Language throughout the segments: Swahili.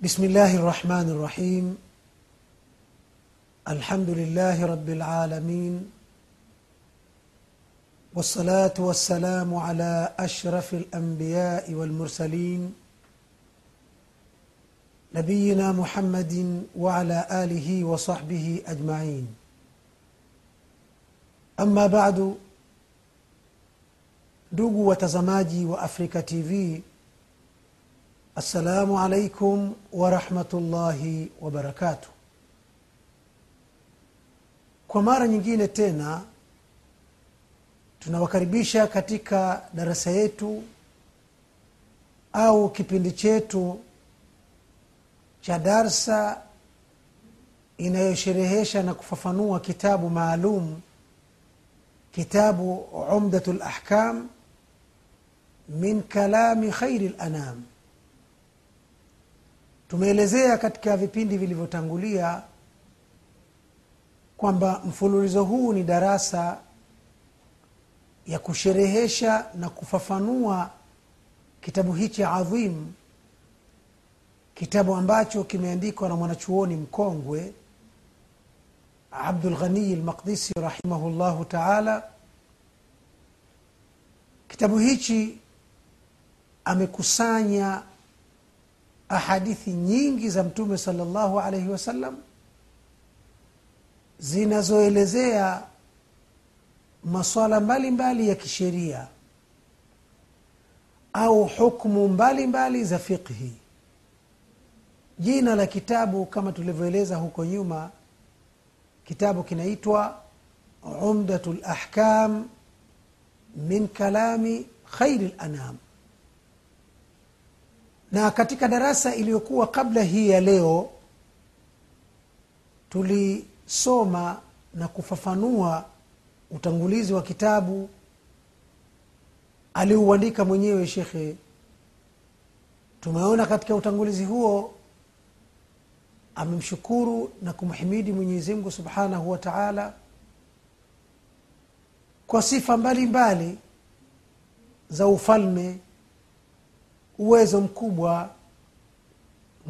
بسم الله الرحمن الرحيم. الحمد لله رب العالمين. والصلاة والسلام على أشرف الأنبياء والمرسلين. نبينا محمد وعلى آله وصحبه أجمعين. أما بعد ndugu watazamaji wa afrika tv assalamu alaikum warahmatullahi wabarakatuh kwa mara nyingine tena tunawakaribisha katika darasa yetu au kipindi chetu cha darsa inayosherehesha na kufafanua kitabu maalum kitabu umdatu lahkam min kalami khairi lanam tumeelezea katika vipindi vilivyotangulia kwamba mfululizo huu ni darasa ya kusherehesha na kufafanua kitabu hichi adhim kitabu ambacho kimeandikwa na mwanachuoni mkongwe abdulghaniyi lmaqdisi rahimahullahu taala. Kitabu hichi amekusanya ahadithi nyingi za mtume salllahu alaihi wasallam zinazoelezea maswala mbalimbali ya kisheria au hukmu mbalimbali za fiqhi. Jina la kitabu kama tulivyoeleza huko nyuma kitabu kinaitwa umdatu lahkam min kalami khairi lanam na katika darasa iliyokuwa kabla hii ya leo tulisoma na kufafanua utangulizi wa kitabu aliuandika mwenyewe shekhe. Tumeona katika utangulizi huo amemshukuru na kumhimidi mwenyezimngu subhanahu wa taala kwa sifa mbalimbali mbali za ufalme uwezo mkubwa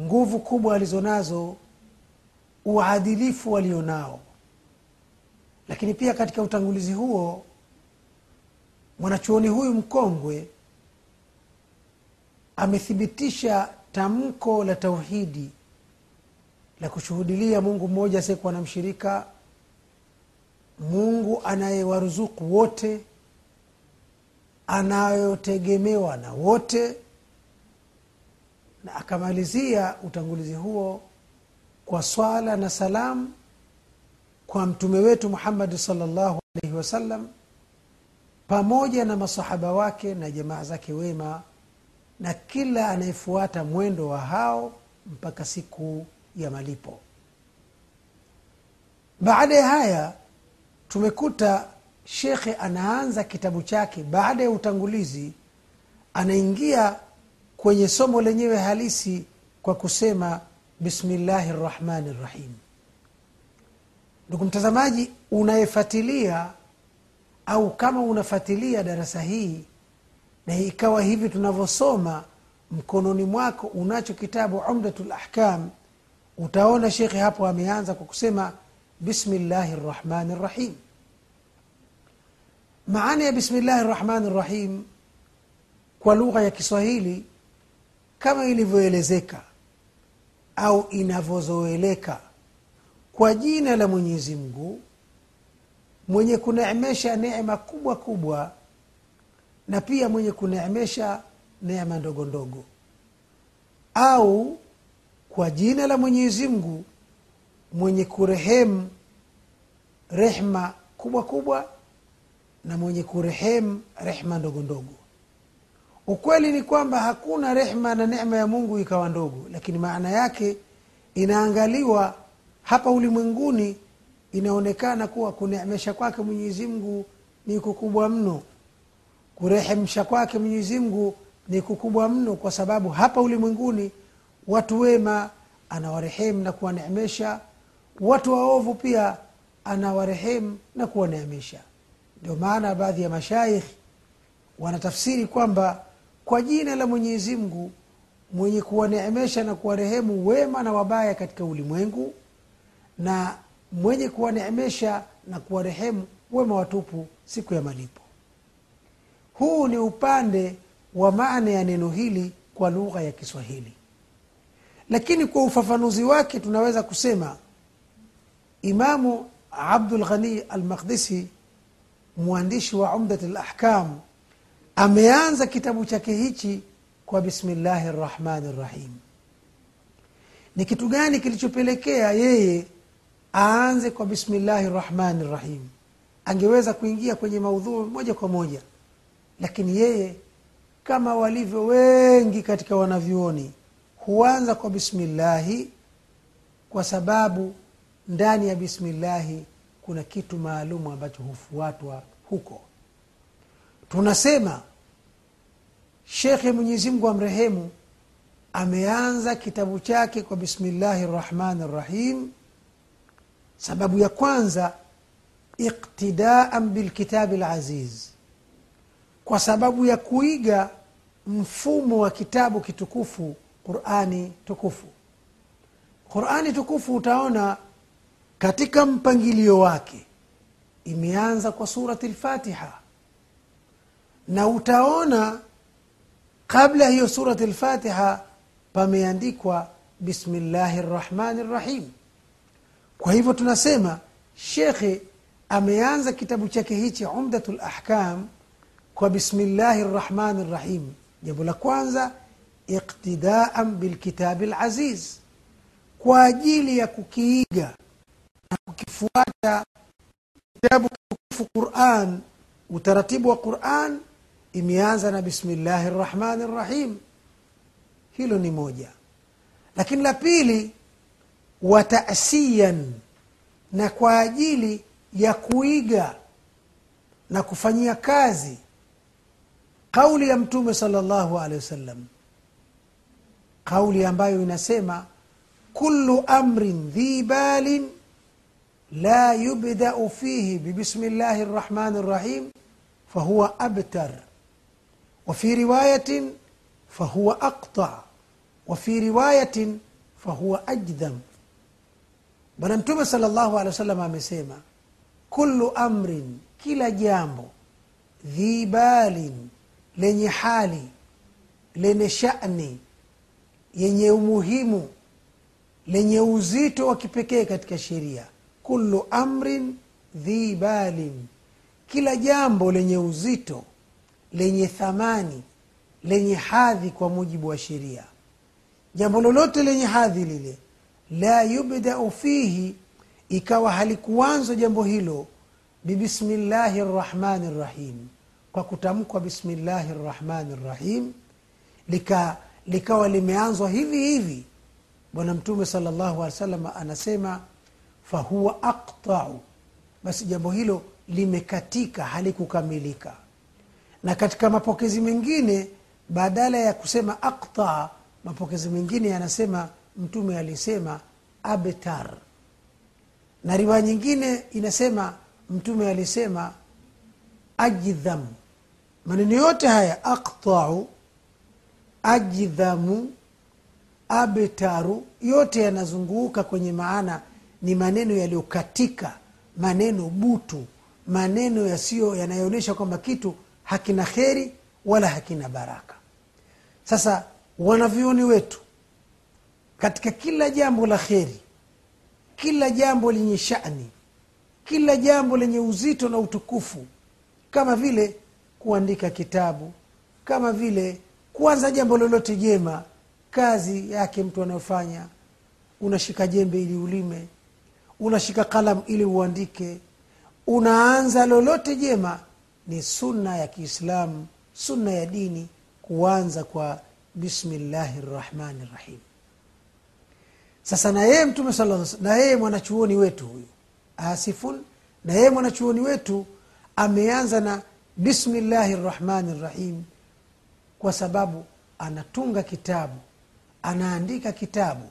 nguvu kubwa alizonazo uadilifu walionao. Lakini pia katika utangulizi huo mwanachuoni huyu mkongwe amethibitisha tamko la tauhidi la kushuhudilia mungu mmoja asiyekuwa na mshirika mungu anayewaruzuku wote anayotegemewa na wote na akamalizia utangulizi huo kwa swala na salam kwa mtume wetu muhammadi salllahu alaihi wasallam pamoja na masahaba wake na jamaa zake wema na kila anayefuata mwendo wa hao mpaka siku ya malipo. Baada ya haya tumekuta shekhe anaanza kitabu chake. Baada ya utangulizi anaingia kwenye somo lenyewe halisi kwa kusema bismillahi rrahmani rrahim ndugu mtazamaji unayefatilia au kama unafatilia darasa hii na ikawa hivi tunavyosoma mkononi mwako unacho kitabu umdatu lahkam utaona shekhe hapo ameanza kwa kusema bismillahi rrahmani rrahim maana ya bismillahi rrahmani rrahim kwa lugha ya kiswahili kama ilivyoelezeka au inavyozoeleka kwa jina la mwenyezi mungu mwenye kuneemesha neema kubwa kubwa na pia mwenye kuneemesha neema ndogo ndogo au kwa jina la mwenyezi mungu mwenye kurehemu rehma kubwa kubwa na mwenye kurehemu rehma ndogo ndogo ukweli ni kwamba hakuna rehma na neema ya mungu ikawa ndogo lakini maana yake inaangaliwa hapa ulimwenguni inaonekana kuwa kuneemesha kwake mwenyezi mungu ni kukubwa mno. Kurehemsha kwake mwenyezi mungu ni kukubwa mno kwa sababu hapa ulimwenguni watu wema anawarehemu na kuwaneemesha watu waovu pia anawarehemu na kuwaneemesha. Ndio maana baadhi ya mashaikh wanatafsiri kwamba kwa jina la mwenyezi mungu mwenye kuwaneemesha na kuwarehemu wema na wabaya katika ulimwengu na mwenye kuwaneemesha na kuwarehemu wema watupu siku ya malipo. Huu ni upande wa maana ya neno hili kwa lugha ya kiswahili. Lakini kwa ufafanuzi wake tunaweza kusema imamu abdul ghani almaqdisi mwandishi wa umdat lahkam ameanza kitabu chake hichi kwa bismillahi rrahmani rrahim ni kitu gani kilichopelekea yeye aanze kwa bismillahi rrahmani rrahim angeweza kuingia kwenye maudhuu moja kwa moja. Lakini yeye kama walivyo wengi katika wanavyuoni huanza kwa bismillahi kwa sababu ndani ya bismillahi kuna kitu maalumu ambacho hufuatwa huko tunasema shekhe mwenyezimngu amrehemu ameanza kitabu chake kwa bismillahi rrahmani rrahim sababu ya kwanza iqtidaan bilkitabi laziz kwa sababu ya kuiga mfumo wa kitabu kitukufu qurani tukufu. Qurani tukufu utaona katika mpangilio wake imeanza kwa surati lfatiha na utaona kabla hiyo surati lfatiha pameandikwa bismillahi rrahmani rrahim kwa hivyo tunasema shekhe ameanza kitabu chake hichi umdatu lahkam kwa bismillahi rrahmani rrahim jambo la kwanza iqtidaan bilkitabi laziz kwa ajili ya kukiiga na kukifuata kitabu kitukufu quran utaratibu wa quran imeanza na bismillahi rrahmani rrahim hilo ni moja. Lakini la pili watasiyan na kwa ajili ya kuiga na kufanyia kazi kauli ya mtume sala llahu alehi wasallam kauli ambayo inasema kulu amrin dhi balin la yubdau fihi bibismi llahi rrahmani rrahim fahuwa abtar wafi رواية فهو أقطع وفي رواية fahuwa ajdham bwana mtume sala llahu alehi wasallam amesema kulu amrin kila jambo dhi balin lenye hali lenye shani yenye umuhimu lenye uzito wa kipekee katika sheria. Kullu amrin dhibalin kila jambo lenye uzito lenye thamani lenye hadhi kwa mujibu wa sheria. Jambo lolote lenye hadhi lile la yubdau fihi ikawa halikuanzwa jambo hilo bibismillahi rrahmani rrahim kwa kutamkwa bismillahi rrahmani rrahim lika likawa limeanzwa hivi hivi. Bwana mtume sala llahu alehi anasema fahuwa aktau basi jambo hilo limekatika halikukamilika na katika mapokezi mengine badala ya kusema aqta mapokezi mengine yanasema mtume alisema abtar. Na riwaya nyingine inasema mtume alisema ajdham maneno yote haya aqtau ajdhamu abtaru yote yanazunguka kwenye maana ni maneno yaliyokatika maneno butu maneno yasiyo yanayoonyesha kwamba kitu hakina kheri wala hakina baraka. Sasa wanavyoni wetu katika kila jambo la kheri kila jambo lenye shani kila jambo lenye uzito na utukufu kama vile kuandika kitabu kama vile kuanza jambo lolote jema kazi yake mtu anayofanya unashika jembe ili ulime unashika kalamu ili uandike unaanza lolote jema ni sunna ya kiislamu sunna ya dini kuanza kwa bismillahi rrahmani rrahim sasa na yeye mtume sala na yeye mwanachuoni wetu huyu asifun na yeye mwanachuoni wetu ameanza na bismillahi rrahmani rrahim kwa sababu anatunga kitabu anaandika kitabu.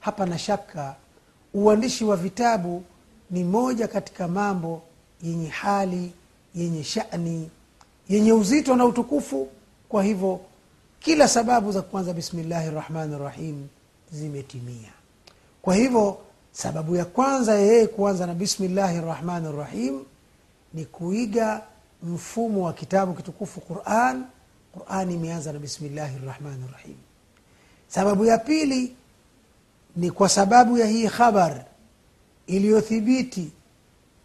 Hapa na shaka uandishi wa vitabu ni moja katika mambo yenye hali yenye shani yenye uzito na utukufu. Kwa hivyo kila sababu za kuanza bismillahi rahmani rahim zimetimia. Kwa hivyo sababu ya kwanza ya yeye kuanza na bismillahi rahmani rahim ni kuiga mfumo wa kitabu kitukufu quran. Quran imeanza na bismillahi rahmani rahim sababu ya pili ni kwa sababu ya hii khabar iliyothibiti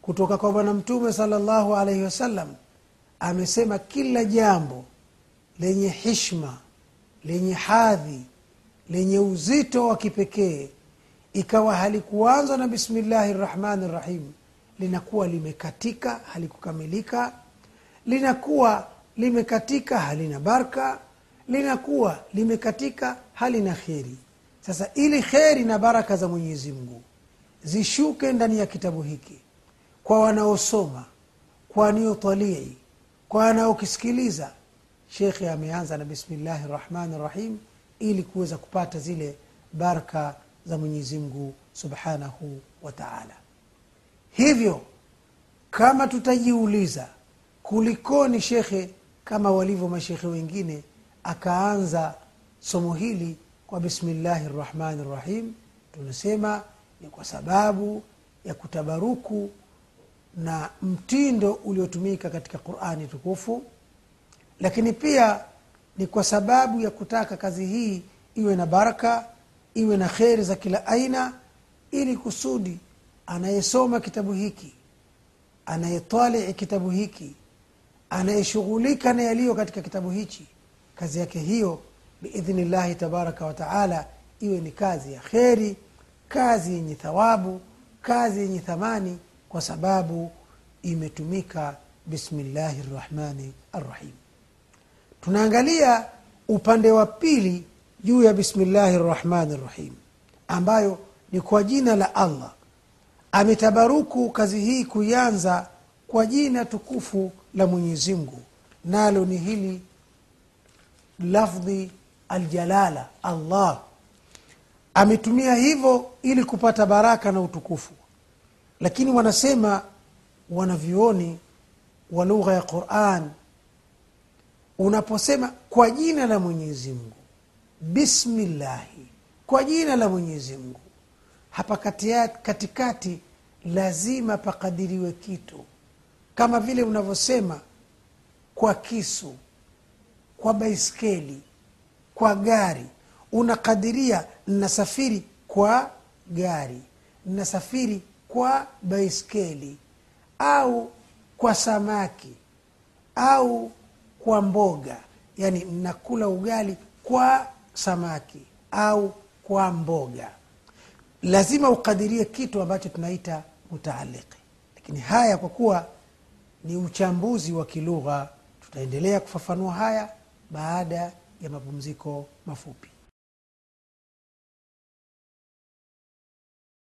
kutoka kwa bwana mtume salllahu alaihi wasallam amesema kila jambo lenye hishma lenye hadhi lenye uzito wa kipekee ikawa halikuanzwa na bismillahi rahmani rahim linakuwa limekatika halikukamilika linakuwa limekatika halina barka linakuwa limekatika halina kheri. Sasa ili kheri na baraka za mwenyezi mungu zishuke ndani ya kitabu hiki kwa wanaosoma kwa wanaotalii kwa wanaokisikiliza shekhe ameanza na bismillahi rahmani rahim ili kuweza kupata zile baraka za mwenyezi mungu subhanahu wa taala. Hivyo kama tutajiuliza kulikoni shekhe kama walivyo mashekhe wengine akaanza somo hili kwa bismillahi rahmani rrahim tunasema ni kwa sababu ya kutabaruku na mtindo uliotumika katika qurani tukufu lakini pia ni kwa sababu ya kutaka kazi hii iwe na baraka iwe na kheri za kila aina ili kusudi anayesoma kitabu hiki anayetalii kitabu hiki anayeshughulika na yaliyo katika kitabu hichi kazi yake hiyo biidhni llahi tabaraka wataala iwe ni kazi ya kheri kazi yenye thawabu kazi yenye thamani kwa sababu imetumika bismillahi rrahmani arrahim tunaangalia upande wa pili juu ya bismillahi rrahmani rrahim ambayo ni kwa jina la allah. Ametabaruku kazi hii kuianza kwa jina tukufu la mwenyezi mungu. Nalo ni hili lafdhi aljalala allah. Ametumia hivyo ili kupata baraka na utukufu lakini wanasema wanavyuoni wa lugha ya quran unaposema kwa jina la mwenyezi mungu bismillahi kwa jina la mwenyezi mungu hapa katikati lazima pakadiriwe kitu. Kama vile unavyosema kwa kisu kwa baiskeli kwa gari unakadiria nasafiri kwa gari nasafiri kwa baiskeli au kwa samaki au kwa mboga. Yani mnakula ugali kwa samaki au kwa mboga. Lazima ukadirie kitu ambacho tunaita mutaaliki lakini haya kwa kuwa ni uchambuzi wa kilugha tutaendelea kufafanua haya baada ya mapumziko mafupi